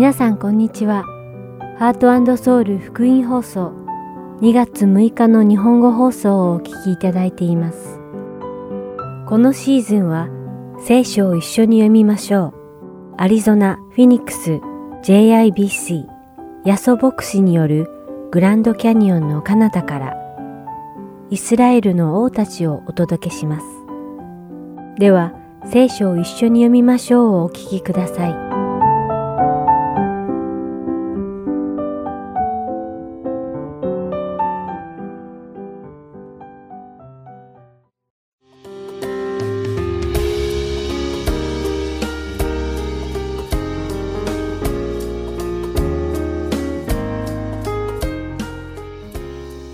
皆さんこんにちは。ハートソウル福音放送2月6日の日本語放送をお聞きいただいています。このシーズンは聖書を一緒に読みましょう。アリゾナ・フィニックス JIBC ヤソ牧師によるグランドキャニオンの彼方からイスラエルの王たちをお届けします。では、聖書を一緒に読みましょうをお聞きください。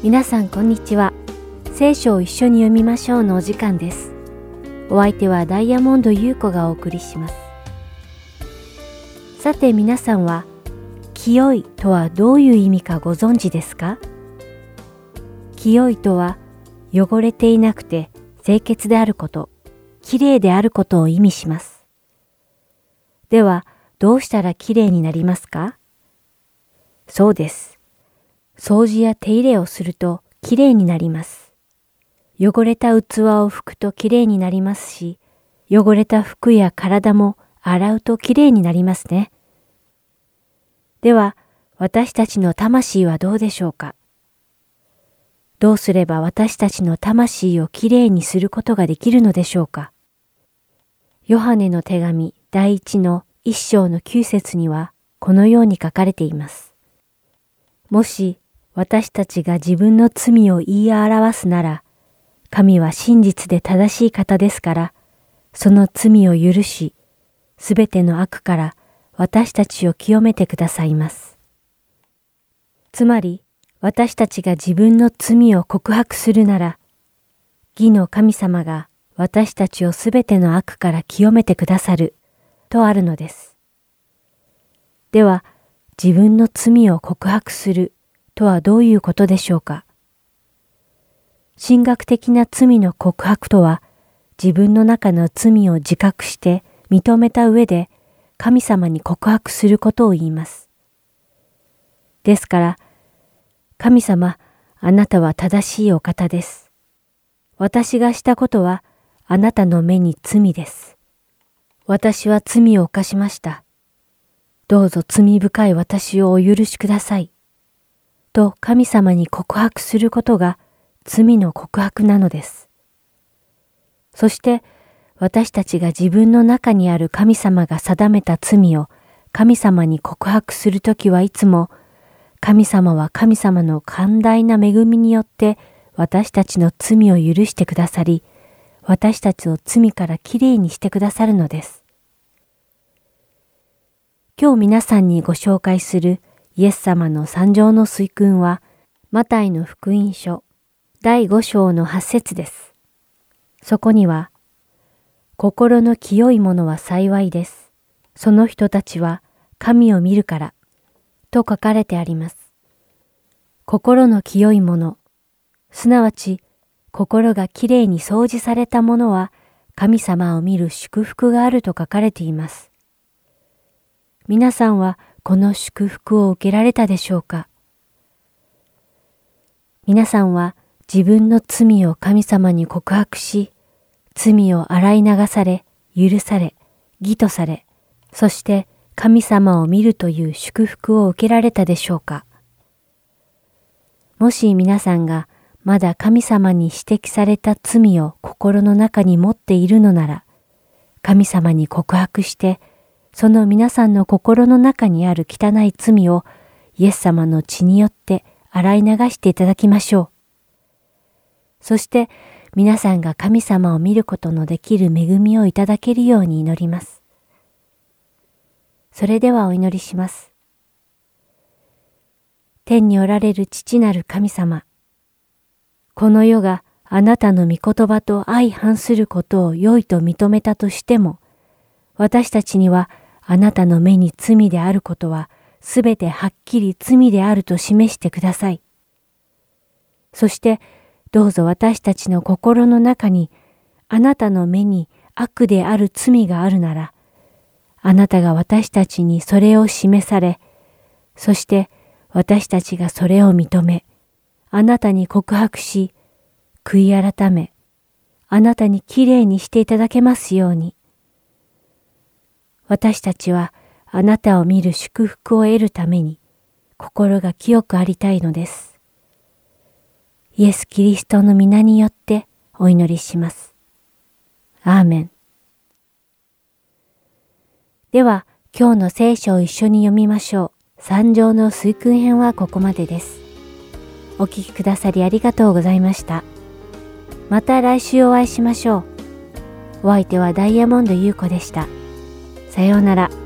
皆さんこんにちは。聖書を一緒に読みましょうのお時間です。お相手はダイヤモンド優子がお送りします。さて皆さんは、清いとはどういう意味かご存知ですか？清いとは、汚れていなくて清潔であること、きれいであることを意味します。では、どうしたらきれいになりますか？そうです。掃除や手入れをするときれいになります。汚れた器を拭くときれいになりますし、汚れた服や体も洗うときれいになりますね。では、私たちの魂はどうでしょうか？どうすれば私たちの魂をきれいにすることができるのでしょうか？ヨハネの手紙第一の一章の九節にはこのように書かれています。もし私たちが自分の罪を言い表すなら、神は真実で正しい方ですから、その罪を許し、すべての悪から私たちを清めてくださいます。つまり、私たちが自分の罪を告白するなら、義の神様が私たちをすべての悪から清めてくださる、とあるのです。では、自分の罪を告白するとはどういうことでしょうか？神学的な罪の告白とは、自分の中の罪を自覚して認めた上で神様に告白することを言います。ですから、神様、あなたは正しいお方です。私がしたことはあなたの目に罪です。私は罪を犯しました。どうぞ罪深い私をお許しください。と神様に告白することが罪の告白なのです。そして私たちが自分の中にある神様が定めた罪を神様に告白するときはいつも神様は神様の寛大な恵みによって私たちの罪を許してくださり、私たちを罪からきれいにしてくださるのです。今日皆さんにご紹介するイエス様の参上の水訓は、マタイの福音書第5章の8節です。そこには、心の清い者は幸いです。その人たちは神を見るから、と書かれてあります。心の清い者、すなわち心がきれいに掃除された者は神様を見る祝福があると書かれています。皆さんはこの祝福を受けられたでしょうか？皆さんは自分の罪を神様に告白し、罪を洗い流され、許され、義とされ、そして神様を見るという祝福を受けられたでしょうか？もし皆さんがまだ神様に指摘された罪を心の中に持っているのなら、神様に告白してその皆さんの心の中にある汚い罪をイエス様の血によって洗い流していただきましょう。そして皆さんが神様を見ることのできる恵みをいただけるように祈ります。それではお祈りします。天におられる父なる神様。この世があなたの御言葉と相反することを良いと認めたとしても、私たちにはあなたの目に罪であることはすべてはっきり罪であると示してください。そしてどうぞ私たちの心の中にあなたの目に悪である罪があるなら、あなたが私たちにそれを示され、そして私たちがそれを認め、あなたに告白し、悔い改め、あなたにきれいにしていただけますように。私たちはあなたを見る祝福を得るために心が清くありたいのです。イエス・キリストの皆によってお祈りします。アーメン。では、今日の聖書を一緒に読みましょう。三条の水訓編はここまでです。お聴きくださりありがとうございました。また来週お会いしましょう。お相手はダイヤモンド優子でした。さようなら。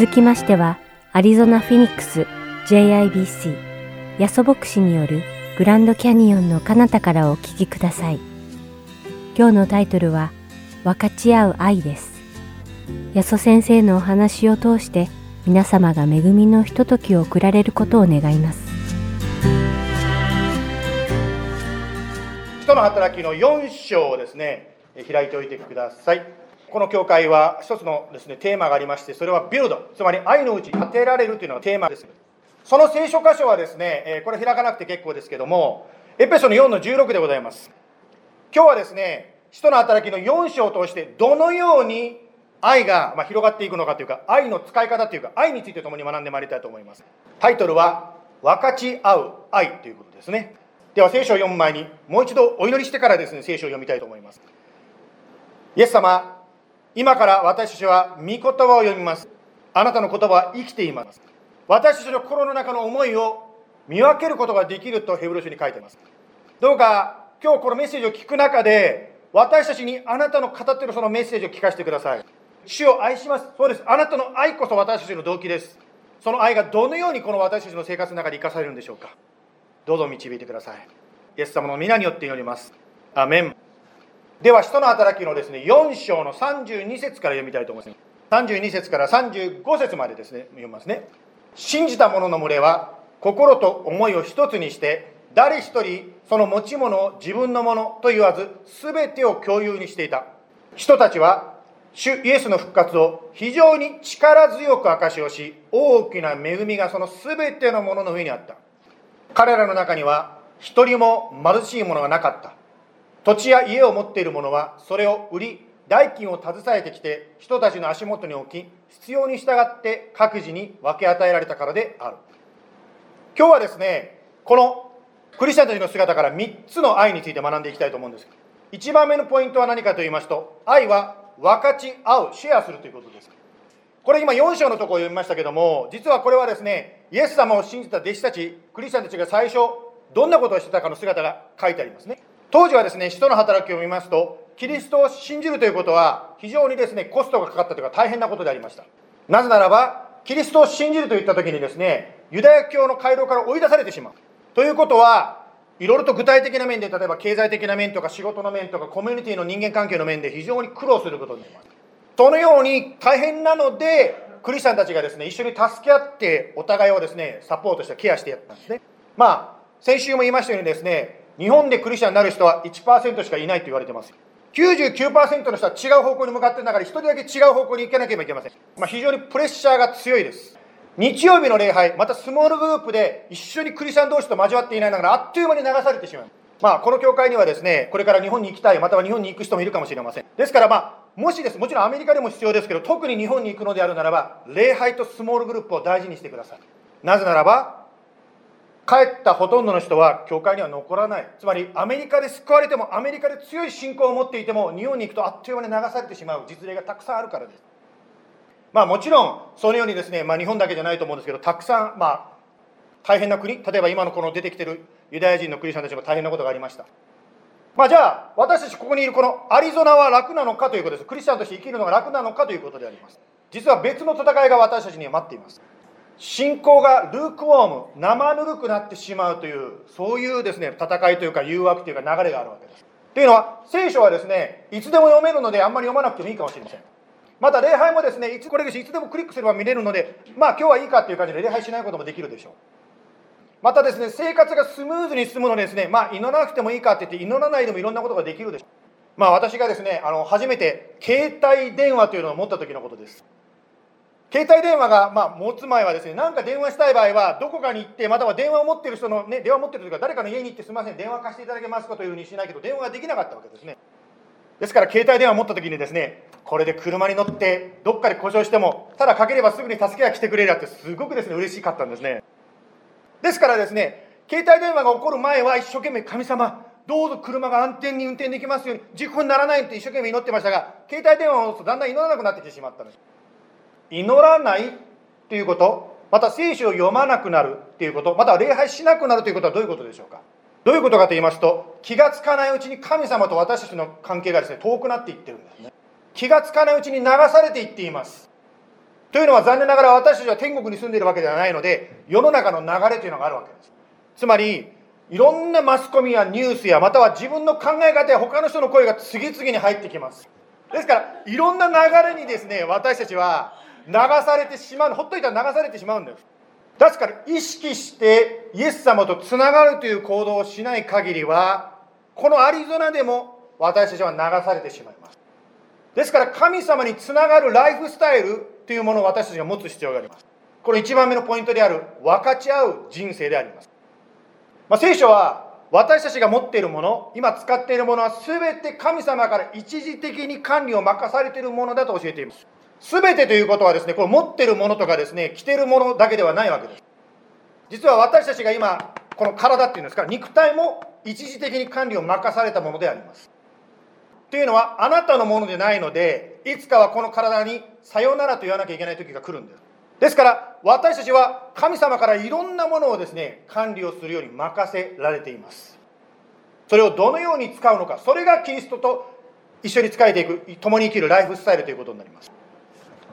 続きましては、アリゾナ・フィニックス JIBC ヤソ牧師によるグランドキャニオンの彼方からお聞きください。今日のタイトルは、分かち合う愛です。ヤソ先生のお話を通して皆様が恵みのひとときを送られることを願います。人の働きの4章をですね、開いておいてください。この教会は一つのですね、テーマがありまして、それはビルド、つまり愛のうち建てられるというのがテーマです。その聖書箇所はですね、これ開かなくて結構ですけども、エペソの4の16でございます。今日はですね、人の働きの4章を通して、どのように愛が広がっていくのかというか、愛の使い方というか、愛について共に学んでまいりたいと思います。タイトルは、分かち合う愛ということですね。では聖書を読む前にもう一度お祈りしてからですね聖書を読みたいと思いますイエス様今から私たちは御言葉を読みます。あなたの言葉は生きています。私たちの心の中の思いを見分けることができるとヘブル書に書いています。どうか今日このメッセージを聞く中で私たちにあなたの語っているそのメッセージを聞かせてください。主を愛します。そうです。あなたの愛こそ私たちの動機です。その愛がどのようにこの私たちの生活の中で生かされるんでしょうか。どうぞ導いてください。イエス様の皆によって祈ります。アメン。では、使徒の働きのですね、4章の32節から読みたいと思います。32節から35節までですね、読みますね。信じた者の群れは、心と思いを一つにして、誰一人その持ち物を自分のものと言わず、全てを共有にしていた。人たちは、主イエスの復活を非常に力強く証しをし、大きな恵みがその全てのものの上にあった。彼らの中には一人も貧しい者がなかった土地や家を持っている者はそれを売り代金を携えてきて人たちの足元に置き必要に従って各自に分け与えられたからである。今日はですねこのクリスチャンたちの姿から3つの愛について学んでいきたいと思うんです1番目のポイントは何かと言いますと愛は分かち合うシェアするということです。これ今4章のところを読みましたけども実はこれはですねイエス様を信じた弟子たちクリスチャンたちが最初どんなことをしてたかの姿が書いてありますね。当時はですね使徒の働きを見ますとキリストを信じるということは非常にですねコストがかかったというか大変なことでありました。なぜならばキリストを信じるといった時にですねユダヤ教の回廊から追い出されてしまう。ということはいろいろと具体的な面で例えば経済的な面とか仕事の面とかコミュニティの人間関係の面で非常に苦労することになります。そのように大変なので、クリスチャンたちがですね、一緒に助け合って、お互いをですね、サポートしてケアしてやったんですね。まあ、先週も言いましたようにですね、日本でクリスチャンになる人は1%しかいないと言われてます。99%の人は違う方向に向かってる中で、1人だけ違う方向に行かなければいけません。まあ、非常にプレッシャーが強いです。日曜日の礼拝、またスモールグループで一緒にクリスチャン同士と交わっていないながら、あっという間に流されてしまう。まあ、この教会にはですね、これから日本に行きたい、または日本に行く人もいるかもしれません。ですから、まあ、もしです、もちろんアメリカでも必要ですけど、特に日本に行くのであるならば、礼拝とスモールグループを大事にしてください。なぜならば、帰ったほとんどの人は教会には残らない。つまり、アメリカで救われても、アメリカで強い信仰を持っていても、日本に行くとあっという間に流されてしまう実例がたくさんあるからです。まあもちろん、そのようにですね、まあ日本だけじゃないと思うんですけど、たくさん、まあ、大変な国、例えば今のこの出てきてるユダヤ人のクリスチャンたちも大変なことがありました。まあ、じゃあ、私たちここにいるこのアリゾナは楽なのかということです。クリスチャンとして生きるのが楽なのかということであります。実は別の戦いが私たちには待っています。信仰がルークウォーム、生ぬるくなってしまうという、そういうですね、戦いというか誘惑というか流れがあるわけです。というのは、聖書はですね、いつでも読めるので、あんまり読まなくてもいいかもしれません。また礼拝もですね、いつこれいつでもクリックすれば見れるので、まあ今日はいいかっていう感じで礼拝しないこともできるでしょう。またですね、生活がスムーズに進むのですね、まあ、祈らなくてもいいかって言って、祈らないでもいろんなことができるでしょう。まあ、私がですね、あの、初めて携帯電話というのを持った時のことです。携帯電話が、まあ、持つ前はですね、なんか電話したい場合は、どこかに行って、または電話を持っている人の、ね、電話を持っているというか、誰かの家に行って、すみません、電話貸していただけますかというふうにしないけど、電話ができなかったわけですね。ですから、携帯電話を持った時にですね、これで車に乗って、どっかで故障しても、ただかければすぐに助けが来てくれるやって、すごくですね、嬉しかったんですね。ですからですね、携帯電話が起こる前は一生懸命神様、どうぞ車が安全に運転できますように、事故にならないって一生懸命祈ってましたが、携帯電話を持つとだんだん祈らなくなってきてしまったんです。祈らないということ、また聖書を読まなくなるということ、また礼拝しなくなるということはどういうことでしょうか？どういうことかと言いますと、気がつかないうちに神様と私たちの関係がですね、遠くなっていってるんですね。気がつかないうちに流されていっています。というのは残念ながら私たちは天国に住んでいるわけではないので世の中の流れというのがあるわけですつまりいろんなマスコミやニュースやまたは自分の考え方や他の人の声が次々に入ってきますですからいろんな流れにですね私たちは流されてしまうほっといたら流されてしまうんですですから意識してイエス様とつながるという行動をしない限りはこのアリゾナでも私たちは流されてしまいます。ですから神様につながるライフスタイルというものを私たちが持つ必要があります。これ1番目のポイントである分かち合う人生であります、まあ、聖書は私たちが持っているもの今使っているものは全て神様から一時的に管理を任されているものだと教えています。全てということはですねこれ持ってるものとかですね着てるものだけではないわけです。実は私たちが今この体っていうんですか肉体も一時的に管理を任されたものであります。というのはあなたのものでないのでいつかはこの体にさよならと言わなきゃいけない時が来るんです。ですから私たちは神様からいろんなものをですね管理をするように任せられています。それをどのように使うのかそれがキリストと一緒に仕えていく共に生きるライフスタイルということになります。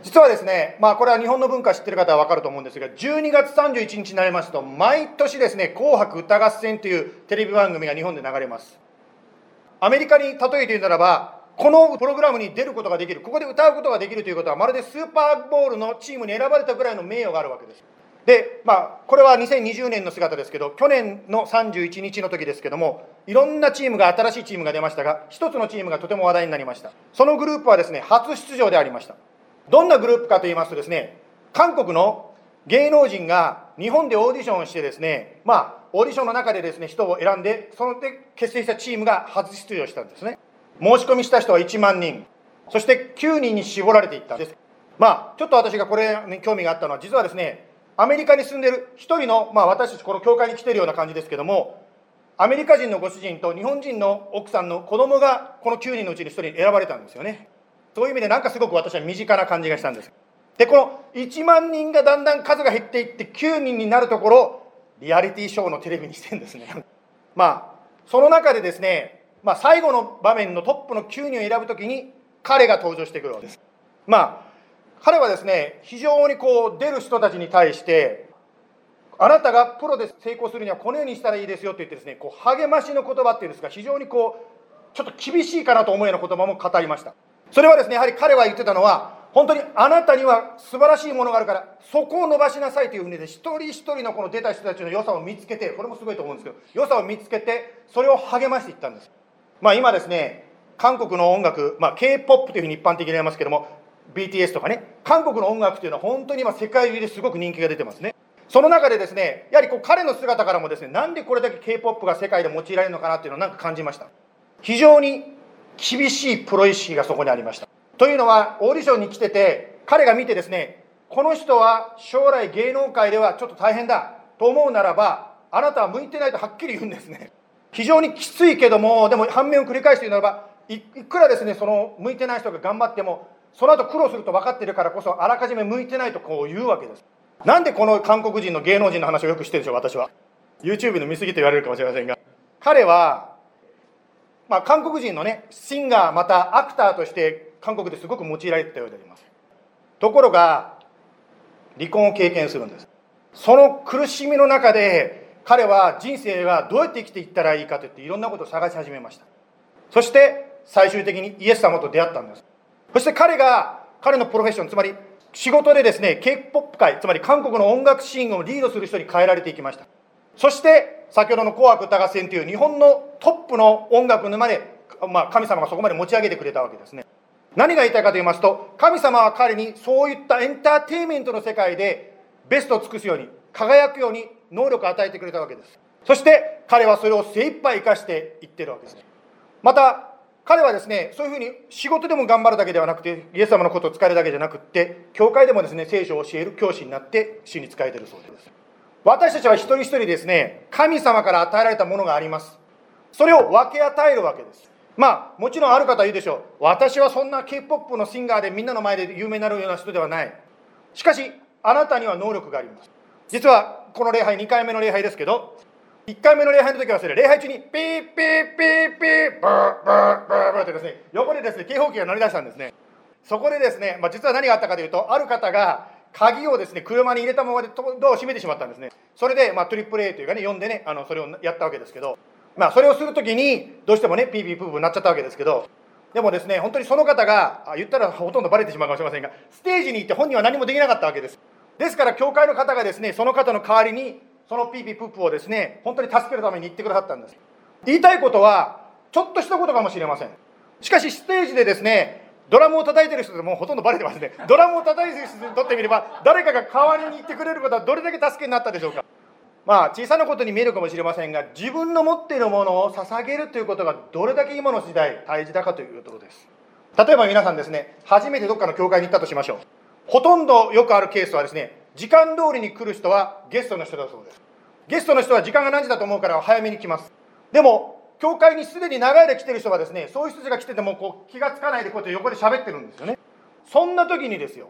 実はですね、まあ、これは日本の文化知ってる方は分かると思うんですが12月31日になりますと毎年ですね「紅白歌合戦」というテレビ番組が日本で流れますアメリカに例えて言うならば、このプログラムに出ることができる、ここで歌うことができるということは、まるでスーパーボールのチームに選ばれたぐらいの名誉があるわけです。で、まあ、これは2020年の姿ですけど、去年の31日の時ですけども、いろんなチームが、新しいチームが出ましたが、一つのチームがとても話題になりました。そのグループはですね、初出場でありました。どんなグループかと言いますとですね、韓国の芸能人が日本でオーディションをしてですね、まあ、オーディションの中でですね、人を選んで、そので結成したチームが初出場したんですね。申し込みした人は1万人、そして9人に絞られていったんです。まあ、ちょっと私がこれに興味があったのは、実はですね、アメリカに住んでる1人の、まあ私たちこの教会に来てるような感じですけども、アメリカ人のご主人と日本人の奥さんの子供がこの9人のうちに1人選ばれたんですよね。そういう意味でなんかすごく私は身近な感じがしたんです。で、この1万人がだんだん数が減っていって9人になるところ、リアリティショーのテレビにしてんですね。まあその中でですね、まあ、最後の場面のトップの9人を選ぶときに彼が登場してくるわけです。まあ彼はですね非常にこう出る人たちに対してあなたがプロで成功するにはこのようにしたらいいですよって言ってですねこう励ましの言葉っていうんですか非常にこうちょっと厳しいかなと思うような言葉も語りました。それはですねやはり彼は言ってたのは本当にあなたには素晴らしいものがあるからそこを伸ばしなさいというふうにで一人一人のこの出た人たちの良さを見つけてこれもすごいと思うんですけど良さを見つけてそれを励ましていったんです。まあ今ですね韓国の音楽、まあ、k p o p というふうに一般的に言いますけども BTS とかね韓国の音楽というのは本当に今世界中ですごく人気が出てますね。その中でですねやはりこう彼の姿からもですねなんでこれだけ k p o p が世界で用いられるのかなっていうのをなんか感じました。非常に厳しいプロ意識がそこにありました。というのはオーディションに来てて彼が見てですねこの人は将来芸能界ではちょっと大変だと思うならばあなたは向いてないとはっきり言うんですね。非常にきついけどもでも反面を繰り返して言うならばいくらですねその向いてない人が頑張ってもその後苦労すると分かってるからこそあらかじめ向いてないとこう言うわけです。なんでこの韓国人の芸能人の話をよくしてるんでしょう私は。YouTube の見過ぎと言われるかもしれませんが。彼はまあ、韓国人のねシンガーまたアクターとして韓国ですごく用いられてたようであります。ところが離婚を経験するんです。その苦しみの中で彼は人生がどうやって生きていったらいいかといっていろんなことを探し始めました。そして最終的にイエス様と出会ったんです。そして彼が彼のプロフェッションつまり仕事でですね k p o p 界つまり韓国の音楽シーンをリードする人に変えられていきました。そして先ほどの「紅白歌合戦」という日本のトップの音楽沼で、まあ、神様がそこまで持ち上げてくれたわけですね。何が言いたいかと言いますと神様は彼にそういったエンターテインメントの世界でベストを尽くすように輝くように能力を与えてくれたわけです。そして彼はそれを精一杯生かしていってるわけですまた彼はですねそういうふうに仕事でも頑張るだけではなくてイエス様のことを使えるだけじゃなくって教会でもですね聖書を教える教師になって主に仕えてるそうです。私たちは一人一人ですね神様から与えられたものがあります。それを分け与えるわけです。まあもちろんある方は言うでしょう。私はそんな k p o p のシンガーでみんなの前で有名になるような人ではない。しかしあなたには能力があります。実はこの礼拝2回目の礼拝ですけど1回目の礼拝の時はそれ礼拝中にピーピーピーピーブーブーブーブーってですね横でですね警報器が鳴り出したんですね。そこでですね、まあ、実は何があったかというとある方が鍵をですね車に入れたままでドアを閉めてしまったんですね。それで、まあ、トリプル A というかね呼んでねあのそれをやったわけですけど。まあそれをするときにどうしてもねピーピープープーになっちゃったわけですけど。でもですね本当にその方が言ったらほとんどバレてしまうかもしれませんがステージに行って本人は何もできなかったわけです。ですから教会の方がですねその方の代わりにそのピーピープープーをですね本当に助けるために言ってくださったんです。言いたいことはちょっとしたことかもしれません。しかしステージでですねドラムを叩いてる人でもほとんどバレてますね。ドラムを叩いてる人にとってみれば誰かが代わりに言ってくれることはどれだけ助けになったでしょうか。まあ小さなことに見えるかもしれませんが自分の持っているものを捧げるということがどれだけ今の時代大事だかというところです。例えば皆さんですね初めてどっかの教会に行ったとしましょう。ほとんどよくあるケースはですね時間通りに来る人はゲストの人だそうです。ゲストの人は時間が何時だと思うから早めに来ます。でも教会にすでに長い間来てる人がですねそういう人たちが来ててもこう気がつかないでこうやって横で喋ってるんですよね。そんな時にですよ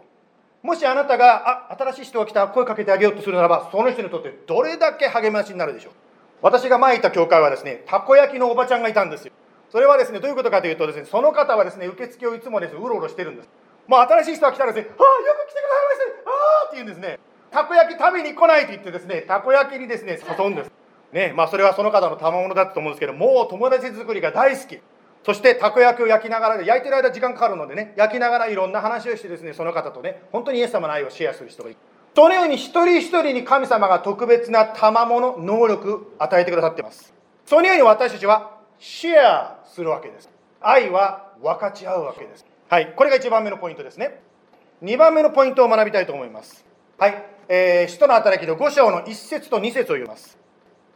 もしあなたがあ新しい人が来た声かけてあげようとするならばその人にとってどれだけ励ましになるでしょう。私が前行った教会はですねたこ焼きのおばちゃんがいたんですよ。それはですねどういうことかというとですねその方はですね受付をいつもですねうろうろしてるんです。もう新しい人が来たらですね「ああよく来てくださいましたああ」って言うんですね。たこ焼き食べに来ないと言ってですねたこ焼きにですね誘うんです。ねまあ、それはその方の賜物だったと思うんですけどもう友達作りが大好き。そしてたこ焼きを焼きながらで焼いてる間時間かかるのでね焼きながらいろんな話をしてですねその方とね本当にイエス様の愛をシェアする人がいる。そのように一人一人に神様が特別な賜物能力与えてくださっています。そのように私たちはシェアするわけです。愛は分かち合うわけです。はいこれが1番目のポイントですね。2番目のポイントを学びたいと思います。はい、えー、使徒の働きの5章の1節と2節を読みます。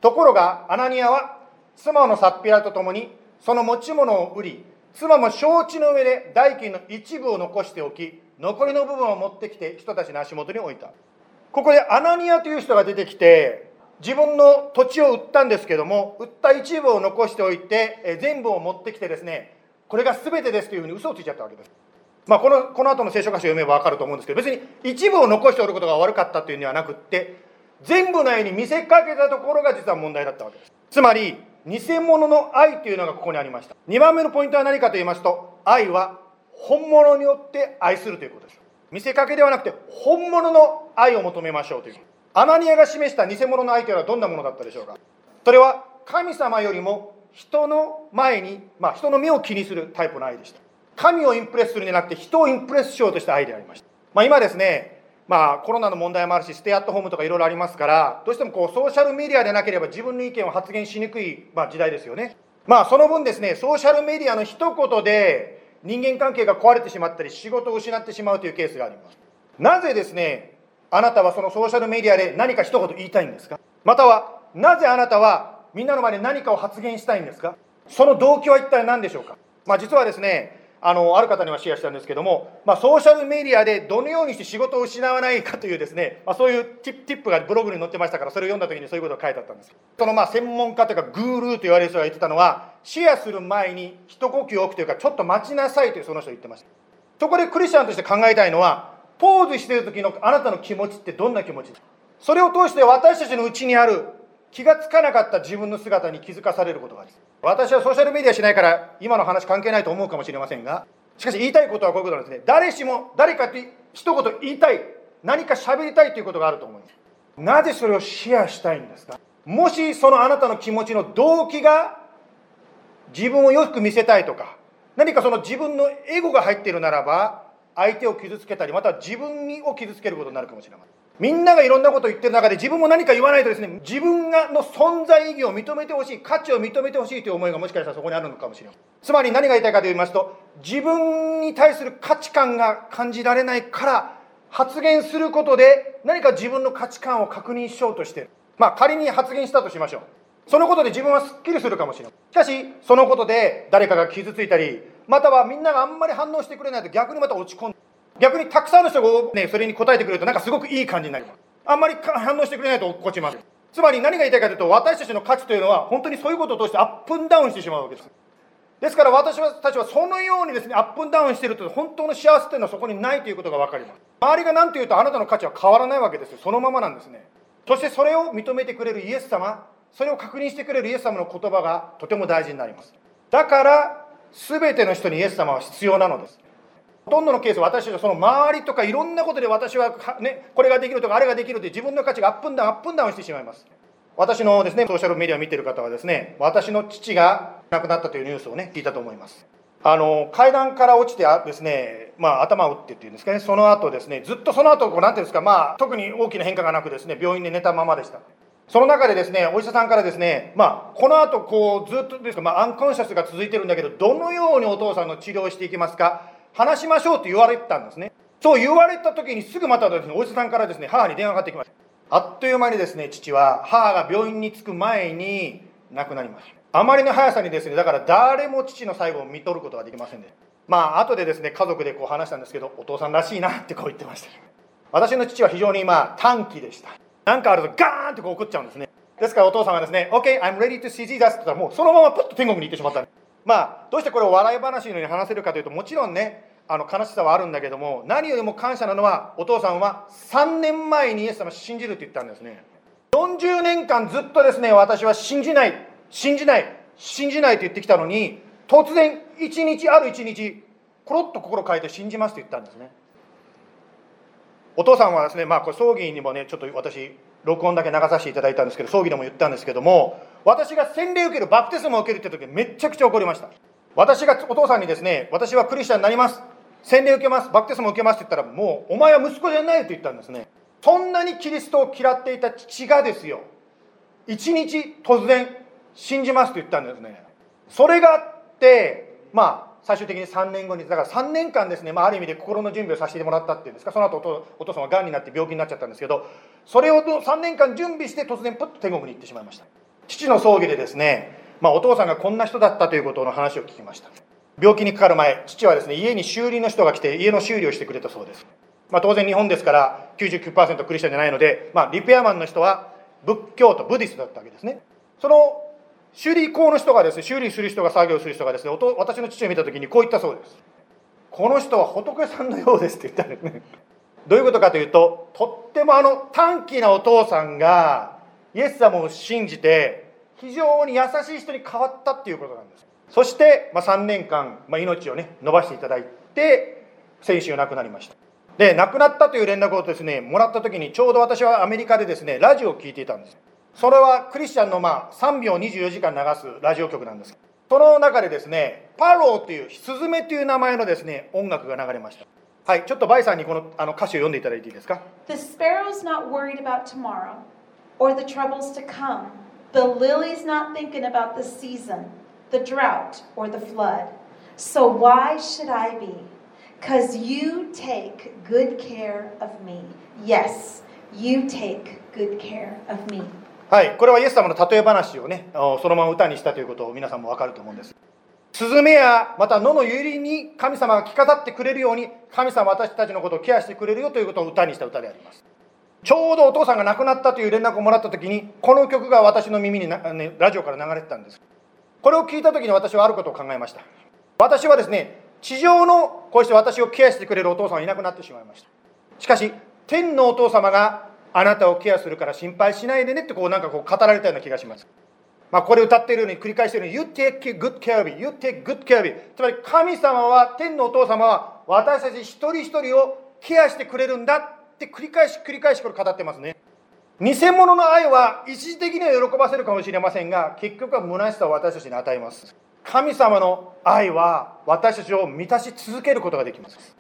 ところがアナニアは妻のサッピラと共にその持ち物を売り妻も承知の上で代金の一部を残しておき残りの部分を持ってきて人たちの足元に置いた。ここでアナニアという人が出てきて自分の土地を売ったんですけども売った一部を残しておいて全部を持ってきてですねこれが全てですというふうに嘘をついちゃったわけです。まあ、このこの後の聖書箇所を読めば分かると思うんですけど別に一部を残しておることが悪かったというのではなくって全部の絵に見せかけたところが実は問題だったわけです。つまり偽物の愛というのがここにありました。2番目のポイントは何かと言いますと愛は本物によって愛するということです見せかけではなくて本物の愛を求めましょうという。アナニアが示した偽物の愛というのはどんなものだったでしょうか。それは神様よりも人の前に、まあ、人の目を気にするタイプの愛でした。神をインプレスするんじゃなくて人をインプレスしようとした愛でありました、まあ、今ですねまあ、コロナの問題もあるし、ステイアットホームとかいろいろありますから、どうしてもこうソーシャルメディアでなければ自分の意見を発言しにくい、まあ、時代ですよね。まあ、その分ですね、ソーシャルメディアの一言で人間関係が壊れてしまったり、仕事を失ってしまうというケースがあります。なぜですね、あなたはそのソーシャルメディアで何か一言言いたいんですか？または、なぜあなたはみんなの前で何かを発言したいんですか？その動機は一体何でしょうか？まあ、実はですね、あのある方にはシェアしたんですけども、まあ、ソーシャルメディアでどのようにして仕事を失わないかというですね、まあ、そういうティップがブログに載ってましたからそれを読んだ時にそういうことが書いてあったんです。そのまあ専門家というかグールーと言われる人が言ってたのはシェアする前に一呼吸置くというかちょっと待ちなさいというその人言ってました。そこでクリスチャンとして考えたいのはポーズしてる時のあなたの気持ちってどんな気持ちそれを通して私たちのうちにある気がつかなかった自分の姿に気づかされることがあります。私はソーシャルメディアしないから今の話関係ないと思うかもしれませんがしかし言いたいことはこういうことなんですね。誰しも誰かって一言言いたい。何か喋りたいということがあると思います。なぜそれをシェアしたいんですか？もしそのあなたの気持ちの動機が自分をよく見せたいとか何かその自分のエゴが入っているならば相手を傷つけたりまたは自分を傷つけることになるかもしれません。みんながいろんなことを言ってる中で自分も何か言わないとですね自分がの存在意義を認めてほしい価値を認めてほしいという思いがもしかしたらそこにあるのかもしれない。つまり何が言いたいかと言いますと自分に対する価値観が感じられないから発言することで何か自分の価値観を確認しようとしてる。まあ仮に発言したとしましょう。そのことで自分はすっきりするかもしれない。しかしそのことで誰かが傷ついたりまたはみんながあんまり反応してくれないと逆にまた落ち込んで逆にたくさんの人が、ね、それに答えてくれるとなんかすごくいい感じになります。あんまり反応してくれないと落っこちますつまり何が言いたいかというと私たちの価値というのは本当にそういうことを通してアップンダウンしてしまうわけです。ですから私たちはそのようにですねアップンダウンしていると本当の幸せというのはそこにないということが分かります。周りが何と言うとあなたの価値は変わらないわけですよ。そのままなんですね。そしてそれを認めてくれるイエス様それを確認してくれるイエス様の言葉がとても大事になります。だから全ての人にイエス様は必要なのです。ほとんどのケース私たちはその周りとかいろんなことで私は、ね、これができるとかあれができるって自分の価値がアップンダウンアップンダウンしてしまいます。私のですねソーシャルメディアを見てる方はですね私の父が亡くなったというニュースをね聞いたと思います。あの階段から落ちてですね、まあ、頭を打ってっていうんですかねその後ですねずっとその後こうなんていうんですか、まあ、特に大きな変化がなくですね病院で寝たままでした。その中でですねお医者さんからですね、まあ、この後こうずっとですか、まあ、アンコンシャスが続いてるんだけどどのようにお父さんの治療をしていきますか話しましょうと言われたんですね。そう言われた時にすぐまたですねお医者さんからですね母に電話がかかってきました。あっという間にですね父は母が病院に着く前に亡くなりました。あまりの速さにですねだから誰も父の最後を見とることができませんで。まあ後でですね家族でこう話したんですけどお父さんらしいなってこう言ってました。私の父は非常にまあ短気でした。何かあるとガーンってこう怒っちゃうんですね。ですからお父さんはですね OK I'm ready to see Jesus って言ったらもうそのままプッと天国に行ってしまったまあどうしてこれを笑い話のように話せるかというともちろんねあの悲しさはあるんだけども何よりも感謝なのはお父さんは3年前にイエス様を信じるって言ったんですね。40年間ずっとですね私は信じない信じない信じないと言ってきたのに突然一日ある一日コロッと心変えて信じますと言ったんですね。お父さんはですねまあこれ葬儀にもねちょっと私録音だけ流させていただいたんですけど葬儀でも言ったんですけども私が洗礼受けるバプテスマを受けるって時めちゃくちゃ怒りました。私がお父さんにですね私はクリスチャンになります。洗礼受けますバプテスマ受けますって言ったらもうお前は息子じゃないと言ったんですね。そんなにキリストを嫌っていた父がですよ。一日突然信じますと言ったんですね。それがあってまあ最終的に3年後にだから3年間ですね、まあ、ある意味で心の準備をさせてもらったっていうんですか。その後お父さんはがんになって病気になっちゃったんですけどそれを3年間準備して突然プッと天国に行ってしまいました。父の葬儀でですね、まあ、お父さんがこんな人だったということの話を聞きました。病気にかかる前父はですね家に修理の人が来て家の修理をしてくれたそうです、まあ、当然日本ですから99%クリスチャンじゃないので、まあ、リペアマンの人は仏教徒ブディスだったわけですね。その修理工の人がですね修理する人が作業する人がですね私の父を見た時にこう言ったそうです。この人は仏さんのようですって言ったんですね。どういうことかというととってもあの短気なお父さんがイエス様を信じて非常に優しい人に変わったっていうことなんです。そして、まあ、3年間、まあ、命をね伸ばしていただいて先週亡くなりました。で亡くなったという連絡をですねもらった時にちょうど私はアメリカでですねラジオを聴いていたんです。それはクリスチャンのまあ3秒24時間流すラジオ局なんです。その中でですねパローというスズメという名前のですね音楽が流れました。はいちょっとバイさんにこのあの歌詞を読んでいただいていいですか？The sparrow's not worried about tomorrow. Or the troubles to come The lily's not thinking about the season the drought, or the flood. So why should I be? Because you take good care of me. Yes, you take good care of me. はい、これはイエス様の例え話をね、そのまま歌にしたということを皆さんもわかると思うんです。スズメやまた野のゆりに神様が着飾ってくれるように神様私たちのことをケアしてくれるよということを歌にした歌であります。ちょうどお父さんが亡くなったという連絡をもらった時にこの曲が私の耳にな、ね、ラジオから流れてたんです。これを聞いた時に私はあることを考えました。私はですね地上のこうして私をケアしてくれるお父さんはいなくなってしまいました。しかし天のお父様があなたをケアするから心配しないでねってこうなんかこう語られたような気がします。まあ、これ歌っているように繰り返しているように You take good care of me You take good care of me つまり神様は天のお父様は私たち一人一人をケアしてくれるんだ。って繰り返し繰り返しこれ語ってますね。偽物の愛は一時的には喜ばせるかもしれませんが結局は虚しさを私たちに与えます。神様の愛は私たちを満たし続けることができます。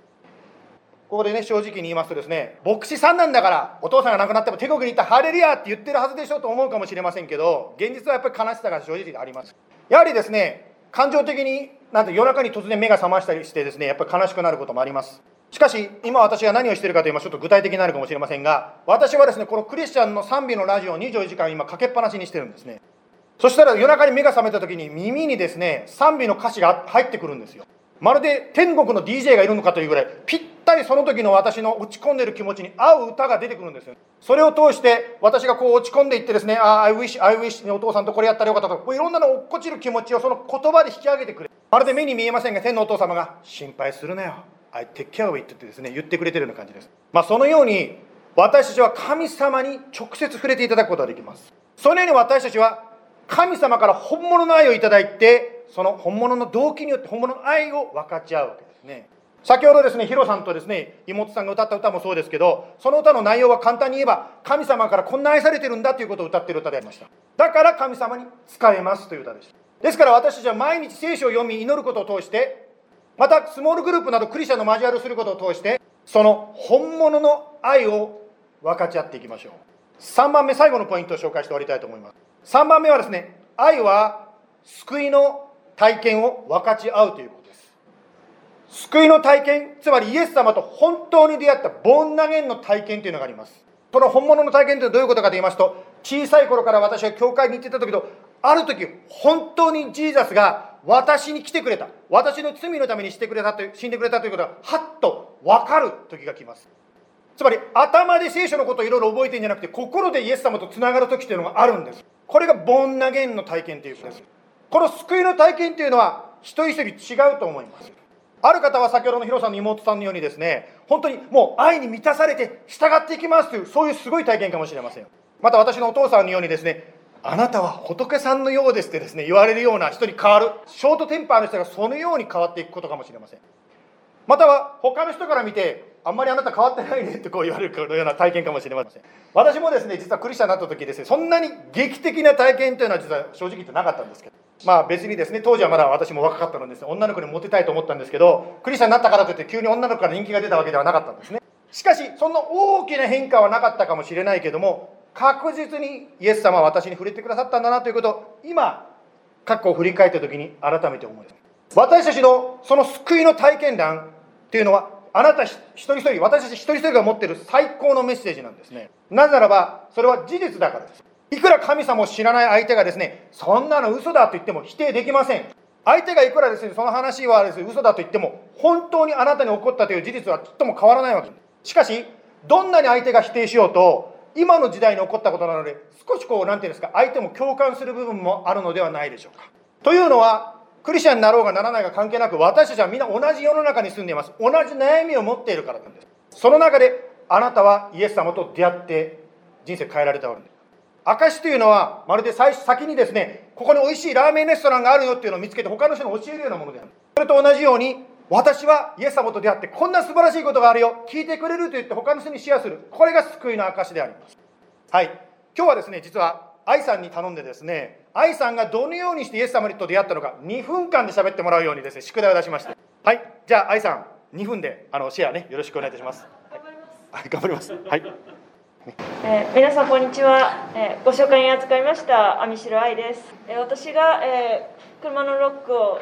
ここでね正直に言いますとですね牧師さんなんだからお父さんが亡くなっても天国に行ったハレルヤって言ってるはずでしょと思うかもしれませんけど現実はやっぱり悲しさが正直あります。やはりですね感情的になんて夜中に突然目が覚ましたりしてですねやっぱり悲しくなることもあります。しかし、今私が何をしているかというと、ちょっと具体的になるかもしれませんが、私はですね、このクリスチャンの賛美のラジオを24時間今かけっぱなしにしてるんですね。そしたら夜中に目が覚めた時に耳にですね、賛美の歌詞が入ってくるんですよ。まるで天国の DJ がいるのかというぐらい、ぴったりその時の私の落ち込んでる気持ちに合う歌が出てくるんですよ。それを通して私がこう落ち込んでいってですね、ああ、I wish, I wish, お父さんとこれやったらよかったとか、いろんなの落っこちる気持ちをその言葉で引き上げてくれ。まるで目に見えませんが、天のお父様が心配するなよ。I take care of it ってですね、言ってくれてるような感じです。まあ、そのように、私たちは神様に直接触れていただくことができます。そのように私たちは、神様から本物の愛をいただいて、その本物の動機によって本物の愛を分かち合うわけですね。先ほどですね、ヒロさんとですね、妹さんが歌った歌もそうですけど、その歌の内容は簡単に言えば、神様からこんな愛されてるんだということを歌ってる歌でありました。だから神様に使えますという歌でした。ですから私たちは毎日聖書を読み、祈ることを通して、またスモールグループなどクリスチャンの交わりをすることを通して、その本物の愛を分かち合っていきましょう。3番目、最後のポイントを紹介して終わりたいと思います。3番目はですね、愛は救いの体験を分かち合うということです。救いの体験、つまりイエス様と本当に出会ったボンナゲンの体験というのがあります。この本物の体験というのはどういうことかと言いますと、小さい頃から私は教会に行ってた時と、ある時、本当にジーザスが私に来てくれた。私の罪のためにしてくれたと、死んでくれたということが、はっと分かる時が来ます。つまり、頭で聖書のことをいろいろ覚えてるんじゃなくて、心でイエス様とつながる時というのがあるんです。これがボンナゲンの体験ということです。この救いの体験というのは、一人一人違うと思います。ある方は先ほどのヒロさんの妹さんのようにですね、本当にもう愛に満たされて従っていきますという、そういうすごい体験かもしれません。また私のお父さんのようにですね、あなたは仏さんのようですってですね、言われるような人に変わる。ショートテンパーの人がそのように変わっていくことかもしれません。または他の人から見て、あんまりあなた変わってないねってこう言われるような体験かもしれません。私もですね、実はクリスチャンになった時ですね、そんなに劇的な体験というのは実は正直言ってなかったんですけど。まあ別にですね、当時はまだ私も若かったのでです、ね、女の子にモテたいと思ったんですけど、クリスチャンになったからといって急に女の子から人気が出たわけではなかったんですね。しかし、そんな大きな変化はなかったかもしれないけども、確実にイエス様は私に触れてくださったんだなということを、今、過去を振り返った時に改めて思います。私たちのその救いの体験談っていうのは、あなた一人一人、私たち一人一人が持っている最高のメッセージなんですね。なぜならば、それは事実だからです。いくら神様を知らない相手がですね、そんなの嘘だと言っても否定できません。相手がいくらですね、その話はですね、嘘だと言っても、本当にあなたに起こったという事実はちっとも変わらないわけです。しかし、どんなに相手が否定しようと、今の時代に起こったことなので、少しこう、なんていうんですか、相手も共感する部分もあるのではないでしょうか。というのは、クリスチャンになろうがならないが関係なく、私たちはみんな同じ世の中に住んでいます。同じ悩みを持っているからなんです。その中で、あなたはイエス様と出会って、人生変えられたわけです。証というのはまるで最先にですねここに美味しいラーメンレストランがあるよっていうのを見つけて他の人に教えるようなものであるそれと同じように私はイエス様と出会ってこんな素晴らしいことがあるよ。聞いてくれると言って他の人にシェアする。これが救いの証であります。はい。今日はですね実は愛さんに頼んでですね愛さんがどのようにしてイエス様と出会ったのか2分間で喋ってもらうようにですね宿題を出しまして。はい。じゃあ愛さん2分であのシェアねよろしくお願いいたします。はい、頑張ります。はいえー、皆さんこんにちは、えー、ご紹介に預かりました網代愛です、えー、私が、え車のロックを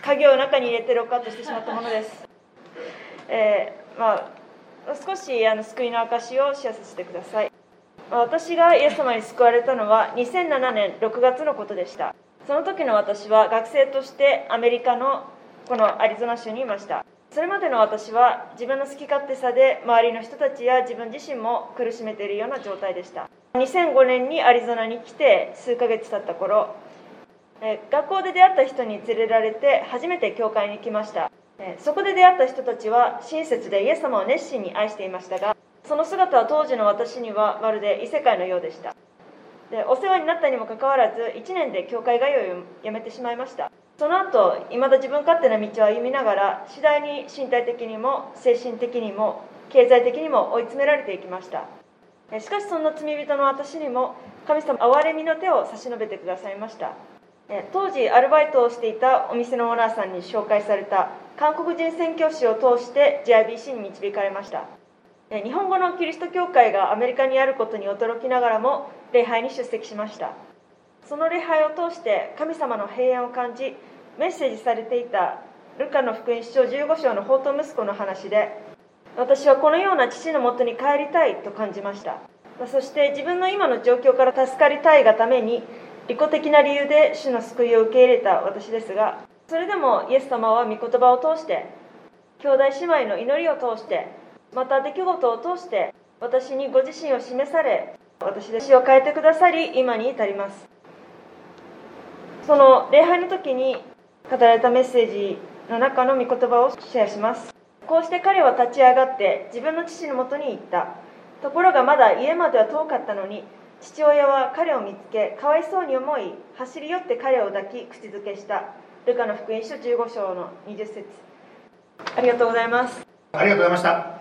鍵を中に入れてロックアウトしてしまったものです、えまあ、少しあの救いの証をシェアさせてください、私がイエス様に救われたのは2007年6月のことでした。その時の私は学生としてアメリカのこのアリゾナ州にいました。それまでの私は自分の好き勝手さで周りの人たちや自分自身も苦しめているような状態でした。2005年にアリゾナに来て数ヶ月経った頃学校で出会った人に連れられて初めて教会に来ました。そこで出会った人たちは親切でイエス様を熱心に愛していましたがその姿は当時の私にはまるで異世界のようでした。でお世話になったにもかかわらず1年で教会通いをやめてしまいました。その後いまだ自分勝手な道を歩みながら次第に身体的にも精神的にも経済的にも追い詰められていきました。しかしそんな罪人の私にも神様憐れみの手を差し伸べてくださいました。当時アルバイトをしていたお店のオーナーさんに紹介された韓国人宣教師を通して JIBC に導かれました。日本語のキリスト教会がアメリカにあることに驚きながらも礼拝に出席しました。その礼拝を通して神様の平安を感じメッセージされていたルカの福音書15章の宝刀息子の話で私はこのような父のもとに帰りたいと感じました。そして自分の今の状況から助かりたいがために利己的な理由で主の救いを受け入れた私ですがそれでもイエス様は御言葉を通して兄弟姉妹の祈りを通してまた出来事を通して私にご自身を示され私で死を変えてくださり今に至ります。その礼拝の時に語られたメッセージの中の御言葉をシェアします。こうして彼は立ち上がって自分の父のもとに行った。ところがまだ家までは遠かったのに父親は彼を見つけかわいそうに思い走り寄って彼を抱き口づけした。ルカの福音書15章の20節。ありがとうございます。ありがとうございました。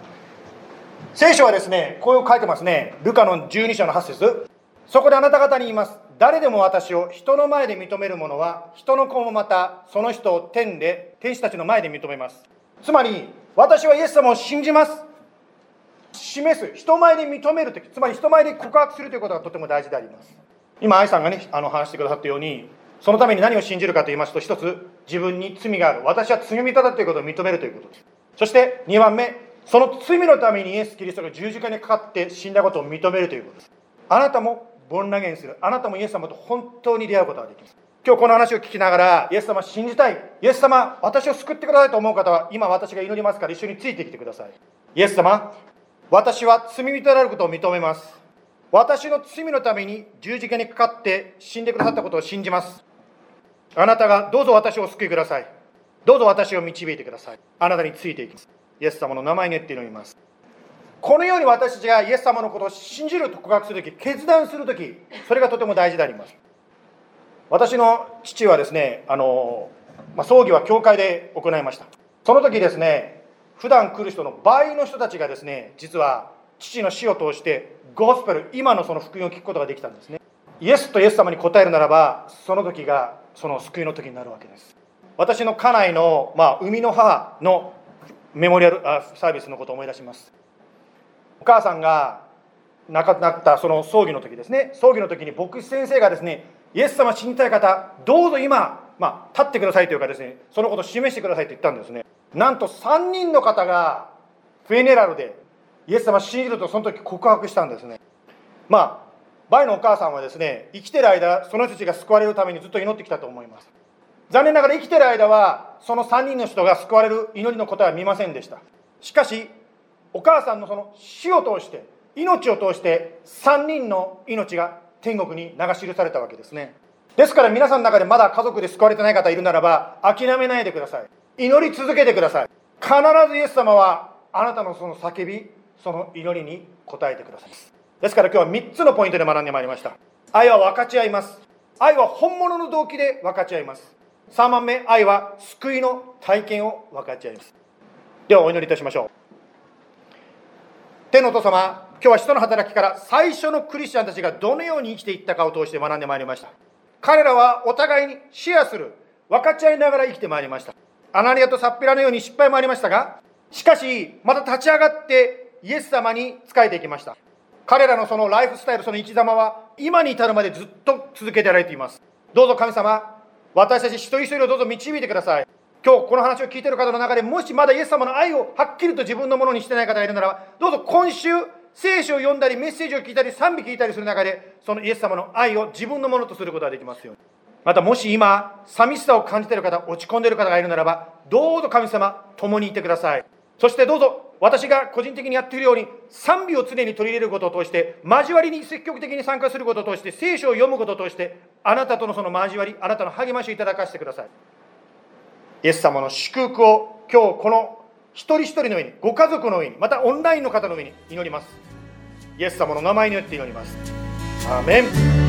聖書はですねこう書いてますね。ルカの12章の8節。そこであなた方に言います。誰でも私を人の前で認める者は人の子もまたその人を天で天使たちの前で認めます。つまり私はイエス様を信じます。示す人前で認めるときつまり人前で告白するということがとても大事であります。今愛さんがねあの話してくださったようにそのために何を信じるかと言いますと一つ自分に罪がある。私は罪人だということを認めるということです。そして2番目その罪のためにイエス・キリストが十字架にかかって死んだことを認めるということです。あなたもボンラゲンする。あなたもイエス様と本当に出会うことができます。今日この話を聞きながらイエス様信じたい。イエス様私を救ってくださいと思う方は今私が祈りますから一緒についてきてください。イエス様私は罪人であることを認めます。私の罪のために十字架にかかって死んでくださったことを信じます。あなたがどうぞ私を救いください。どうぞ私を導いてください。あなたについていきます。イエス様の名前によって祈ります。このように私たちがイエス様のことを信じると告白するとき決断するときそれがとても大事であります。私の父はですねあの、まあ、葬儀は教会で行いました。その時ですね普段来る人の倍の人たちがですね実は父の死を通してゴスペル今のその福音を聞くことができたんですね。イエスとイエス様に答えるならばその時がその救いの時になるわけです。私の家内の、まあ、生みの母のメモリアルサービスのことを思い出します。お母さんが亡くなったその葬儀の時ですね。葬儀の時に牧師先生がですねイエス様死にたい方どうぞ今、まあ、立ってくださいというかですねそのことを示してくださいと言ったんですね。なんと3人の方がフェネラルでイエス様信じるとその時告白したんですね。まあバイのお母さんはですね生きてる間その人たちが救われるためにずっと祈ってきたと思います。残念ながら生きてる間はその3人の人が救われる祈りの答えは見ませんでした。しかしお母さんのその死を通して命を通して3人の命が天国に流し記されたわけですね。ですから皆さんの中でまだ家族で救われてない方いるならば諦めないでください。祈り続けてください。必ずイエス様はあなたのその叫びその祈りに応えてくださいます。ですから今日は3つのポイントで学んでまいりました。愛は分かち合います。愛は本物の動機で分かち合います。3番目愛は救いの体験を分かち合います。ではお祈りいたしましょう。天のお父様今日は使徒の働きから最初のクリスチャンたちがどのように生きていったかを通して学んでまいりました。彼らはお互いにシェアする分かち合いながら生きてまいりました。アナニアとサッピラのように失敗もありましたがしかしまた立ち上がってイエス様に仕えていきました。彼らのそのライフスタイルその生き様は今に至るまでずっと続けてられています。どうぞ神様私たち一人一人をどうぞ導いてください。今日この話を聞いている方の中でもしまだイエス様の愛をはっきりと自分のものにしてない方がいるならばどうぞ今週聖書を読んだりメッセージを聞いたり賛美聞いたりする中でそのイエス様の愛を自分のものとすることができますように。またもし今寂しさを感じている方落ち込んでいる方がいるならばどうぞ神様共にいてください。そしてどうぞ私が個人的にやっているように賛美を常に取り入れることを通して交わりに積極的に参加することを通して聖書を読むことを通してあなたとのその交わりあなたの励ましをいただかせてください。イエス様の祝福を今日この一人一人の上にご家族の上にまたオンラインの方の上に祈ります。イエス様の名前によって祈ります。アーメン。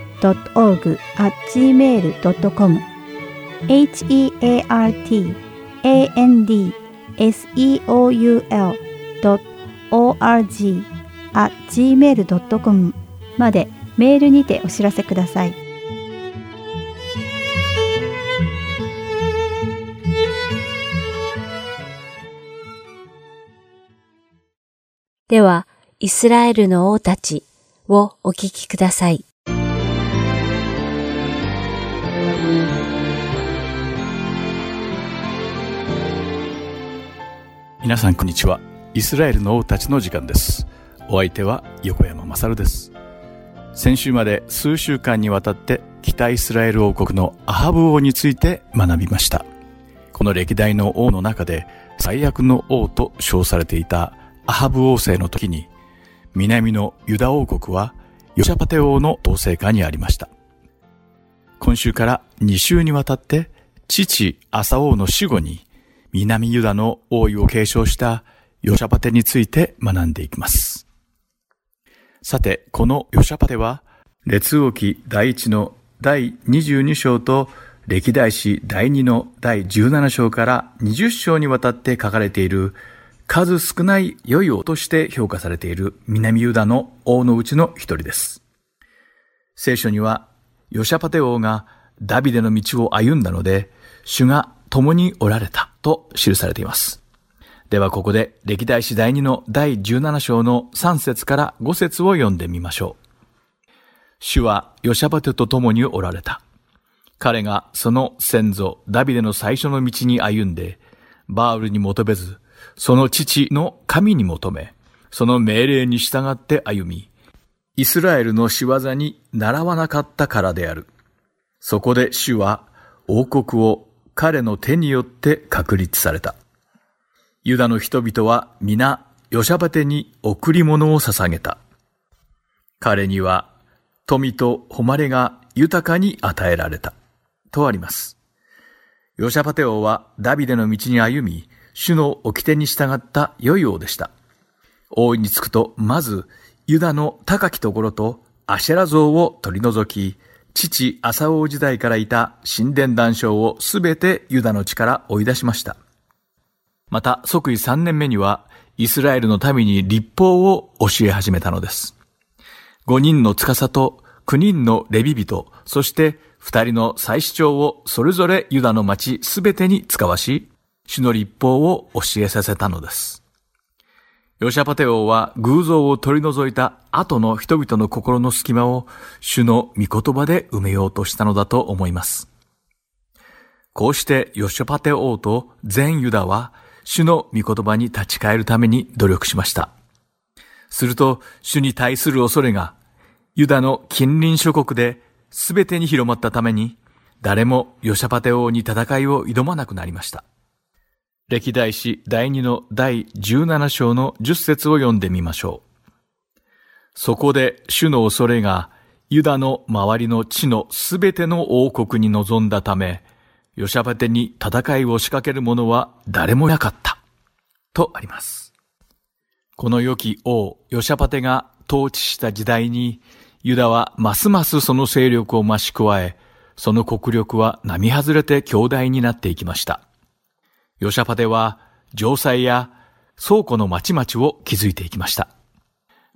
org at gmail.com heartandseoul.org at gmail.com までメールにてお知らせください。では、イスラエルの王たちをお聞きください。皆さんこんにちは。イスラエルの王たちの時間です。お相手は横山勝です。先週まで数週間にわたって北イスラエル王国のアハブ王について学びました。この歴代の王の中で最悪の王と称されていたアハブ王政の時に南のユダ王国はヨシャパテ王の統制下にありました。今週から2週にわたって父アサ王の死後に南ユダの王位を継承したヨシャパテについて学んでいきます。さて、このヨシャパテは、列王記第一の第22章と歴代史第2の第17章から20章にわたって書かれている数少ない良い王として評価されている南ユダの王のうちの一人です。聖書には、ヨシャパテ王がダビデの道を歩んだので、主が共におられたと記されています。ではここで歴代史第2の第17章の3節から5節を読んでみましょう。主はヨシャバテと共におられた。彼がその先祖ダビデの最初の道に歩んで、バールに求めず、その父の神に求め、その命令に従って歩み、イスラエルの仕業に習わなかったからである。そこで主は王国を彼の手によって確立された。ユダの人々は皆、ヨシャバテに贈り物を捧げた。彼には富と誉れが豊かに与えられた。とあります。ヨシャパテ王はダビデの道に歩み、主の掟に従った良い王でした。王位につくと、まず、ユダの高きところとアシェラ像を取り除き、父朝王時代からいた神殿断章をすべてユダの地から追い出しました。また、即位3年目には、イスラエルの民に立法を教え始めたのです。5人の司と9人のレビ人、そして2人の祭司長をそれぞれユダの町すべてに使わし、主の立法を教えさせたのです。ヨシャパテ王は偶像を取り除いた後の人々の心の隙間を主の御言葉で埋めようとしたのだと思います。こうしてヨシャパテ王と全ユダは主の御言葉に立ち返るために努力しました。すると主に対する恐れがユダの近隣諸国で全てに広まったために誰もヨシャパテ王に戦いを挑まなくなりました。歴代史第2の第17章の10節を読んでみましょう。そこで主の恐れがユダの周りの地のすべての王国に臨んだため、ヨシャパテに戦いを仕掛ける者は誰もなかった。とあります。この良き王、ヨシャパテが統治した時代に、ユダはますますその勢力を増し加え、その国力は並外れて強大になっていきました。ヨシャパテは、城塞や倉庫の町々を築いていきました。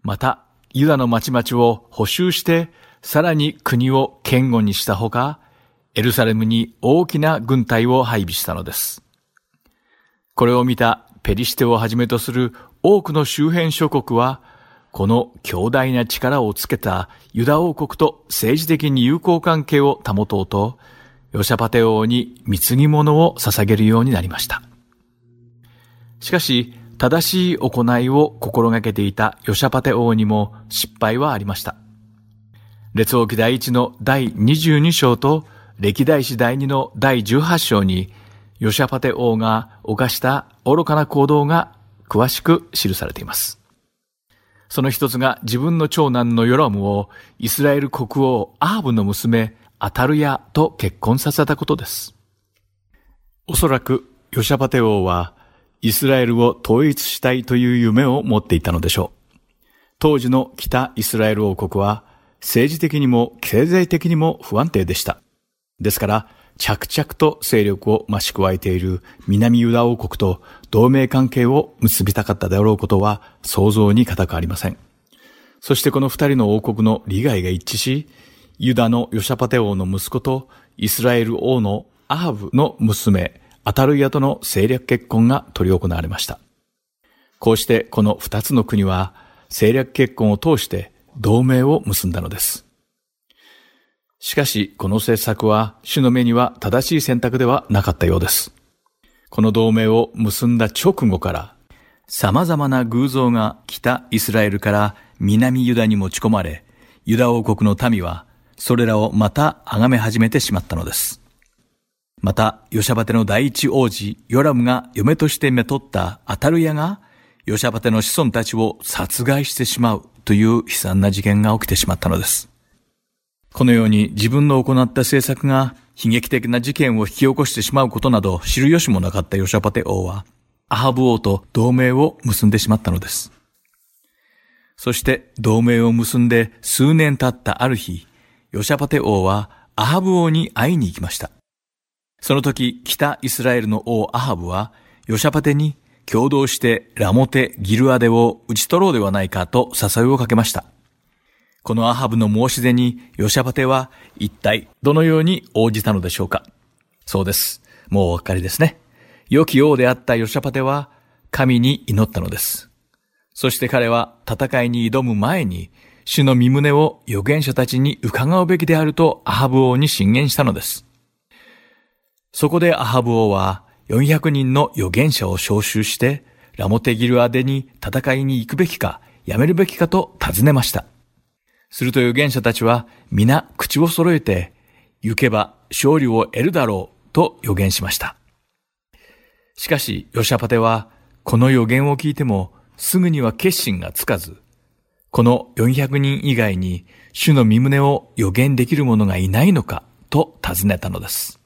また、ユダの町々を補修して、さらに国を堅固にしたほか、エルサレムに大きな軍隊を配備したのです。これを見たペリシテをはじめとする多くの周辺諸国は、この強大な力をつけたユダ王国と政治的に友好関係を保とうと、ヨシャパテ王に貢ぎ物を捧げるようになりました。しかし、正しい行いを心がけていたヨシャパテ王にも失敗はありました。列王記第一の第22章と歴代史第2の第18章に、ヨシャパテ王が犯した愚かな行動が詳しく記されています。その一つが自分の長男のヨラムをイスラエル国王アーブの娘アタルヤと結婚させたことです。おそらくヨシャパテ王はイスラエルを統一したいという夢を持っていたのでしょう。当時の北イスラエル王国は政治的にも経済的にも不安定でした。ですから、着々と勢力を増し加えている南ユダ王国と同盟関係を結びたかったであろうことは想像に難くありません。そしてこの二人の王国の利害が一致し、ユダのヨシャパテ王の息子とイスラエル王のアハブの娘、アタルヤとの政略結婚が取り行われました。こうしてこの二つの国は政略結婚を通して同盟を結んだのです。しかし、この政策は、主の目には正しい選択ではなかったようです。この同盟を結んだ直後から、様々な偶像が北イスラエルから南ユダに持ち込まれ、ユダ王国の民は、それらをまた崇め始めてしまったのです。また、ヨシャバテの第一王子、ヨラムが嫁としてめとったアタルヤが、ヨシャバテの子孫たちを殺害してしまうという悲惨な事件が起きてしまったのです。このように自分の行った政策が悲劇的な事件を引き起こしてしまうことなど知る由もなかったヨシャパテ王は、アハブ王と同盟を結んでしまったのです。そして同盟を結んで数年経ったある日、ヨシャパテ王はアハブ王に会いに行きました。その時、北イスラエルの王アハブは、ヨシャパテに共同してラモテ・ギルアデを打ち取ろうではないかと誘いをかけました。このアハブの申し出にヨシャパテは一体どのように応じたのでしょうかそうです。もうお分かりですね。良き王であったヨシャパテは神に祈ったのです。そして彼は戦いに挑む前に主の身旨を預言者たちに伺うべきであるとアハブ王に進言したのです。そこでアハブ王は400人の預言者を招集してラモテギルアデに戦いに行くべきかやめるべきかと尋ねました。すると預言者たちは皆口を揃えて、行けば勝利を得るだろうと予言しました。しかし、ヨシャパテは、この予言を聞いても、すぐには決心がつかず、この400人以外に、主の身旨を予言できる者がいないのか、と尋ねたのです。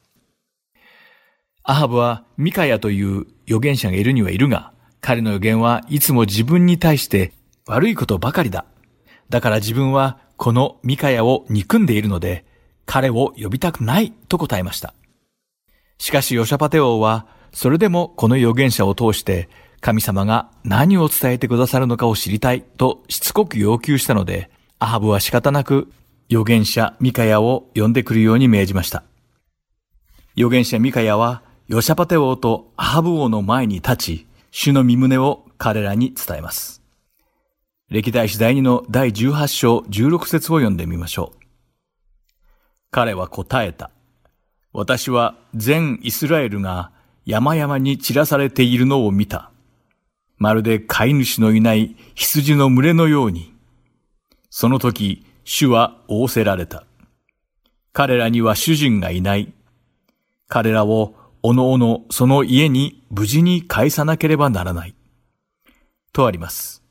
アハブはミカヤという預言者がいるにはいるが、彼の予言はいつも自分に対して悪いことばかりだだから自分はこのミカヤを憎んでいるので、彼を呼びたくないと答えました。しかしヨシャパテ王は、それでもこの預言者を通して、神様が何を伝えてくださるのかを知りたいとしつこく要求したので、アハブは仕方なく預言者ミカヤを呼んでくるように命じました。預言者ミカヤは、ヨシャパテ王とアハブ王の前に立ち、主の身旨を彼らに伝えます。歴代史第2の第18章16節を読んでみましょう。彼は答えた。私は全イスラエルが山々に散らされているのを見た。まるで飼い主のいない羊の群れのように。その時、主は仰せられた。彼らには主人がいない。彼らをおのおのその家に無事に返さなければならない。とあります。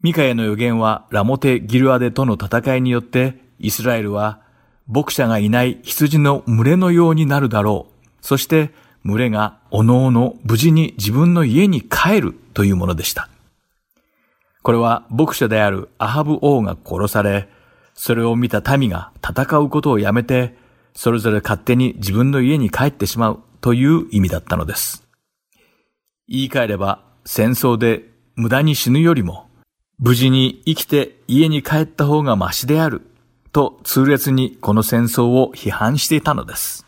ミカヤの予言はラモテ・ギルアデとの戦いによってイスラエルは牧者がいない羊の群れのようになるだろう。そして群れがおのおの無事に自分の家に帰るというものでした。これは牧者であるアハブ王が殺され、それを見た民が戦うことをやめて、それぞれ勝手に自分の家に帰ってしまうという意味だったのです。言い換えれば戦争で無駄に死ぬよりも無事に生きて家に帰った方がましであると痛烈にこの戦争を批判していたのです。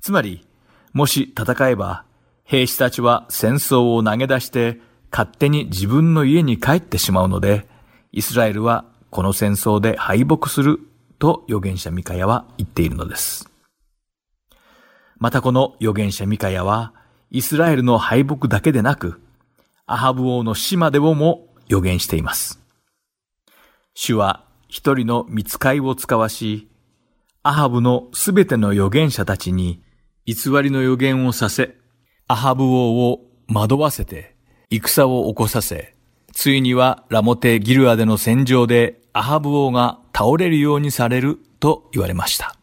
つまり、もし戦えば兵士たちは戦争を投げ出して勝手に自分の家に帰ってしまうので、イスラエルはこの戦争で敗北すると預言者ミカヤは言っているのです。またこの預言者ミカヤは、イスラエルの敗北だけでなく、アハブ王の死までをも予言しています。主は一人の見つかいを使わし、アハブのすべての預言者たちに偽りの予言をさせ、アハブ王を惑わせて戦を起こさせ、ついにはラモテ・ギルアでの戦場でアハブ王が倒れるようにされると言われました。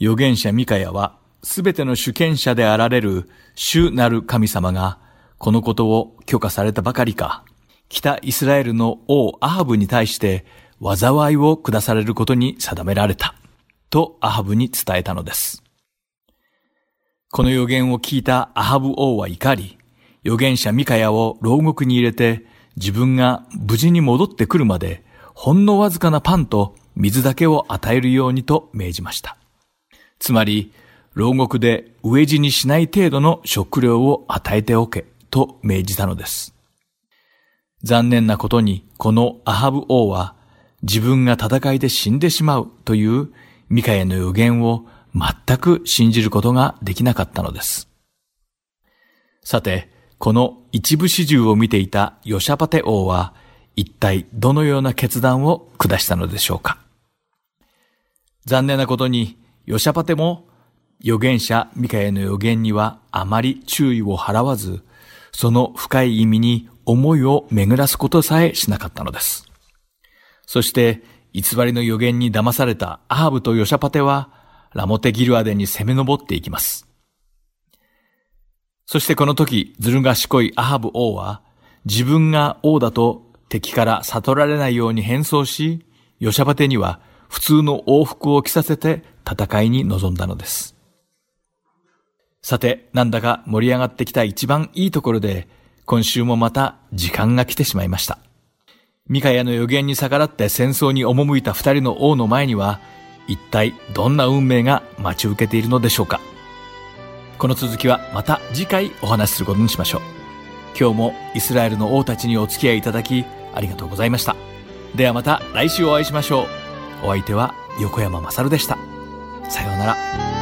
預言者ミカヤは、すべての主権者であられる主なる神様が、このことを許可されたばかりか、北イスラエルの王アハブに対して災いを下されることに定められた、とアハブに伝えたのです。この予言を聞いたアハブ王は怒り、預言者ミカヤを牢獄に入れて、自分が無事に戻ってくるまで、ほんのわずかなパンと水だけを与えるようにと命じました。つまり、牢獄で飢え死にしない程度の食料を与えておけと命じたのです。残念なことに、このアハブ王は自分が戦いで死んでしまうというミカヤの予言を全く信じることができなかったのです。さて、この一部始終を見ていたヨシャパテ王は一体どのような決断を下したのでしょうか。残念なことにヨシャパテも預言者ミカエの預言にはあまり注意を払わず、その深い意味に思いを巡らすことさえしなかったのです。そして、偽りの預言に騙されたアハブとヨシャパテは、ラモテギルアデに攻め上っていきます。そしてこの時、ずる賢いアハブ王は、自分が王だと敵から悟られないように変装し、ヨシャパテには普通の往復を着させて戦いに臨んだのです。さて、なんだか盛り上がってきた一番いいところで、今週もまた時間が来てしまいました。ミカヤの予言に逆らって戦争に赴いた二人の王の前には、一体どんな運命が待ち受けているのでしょうか。この続きはまた次回お話しすることにしましょう。今日もイスラエルの王たちにお付き合いいただきありがとうございました。ではまた来週お会いしましょう。お相手は横山まさるでした。さようなら。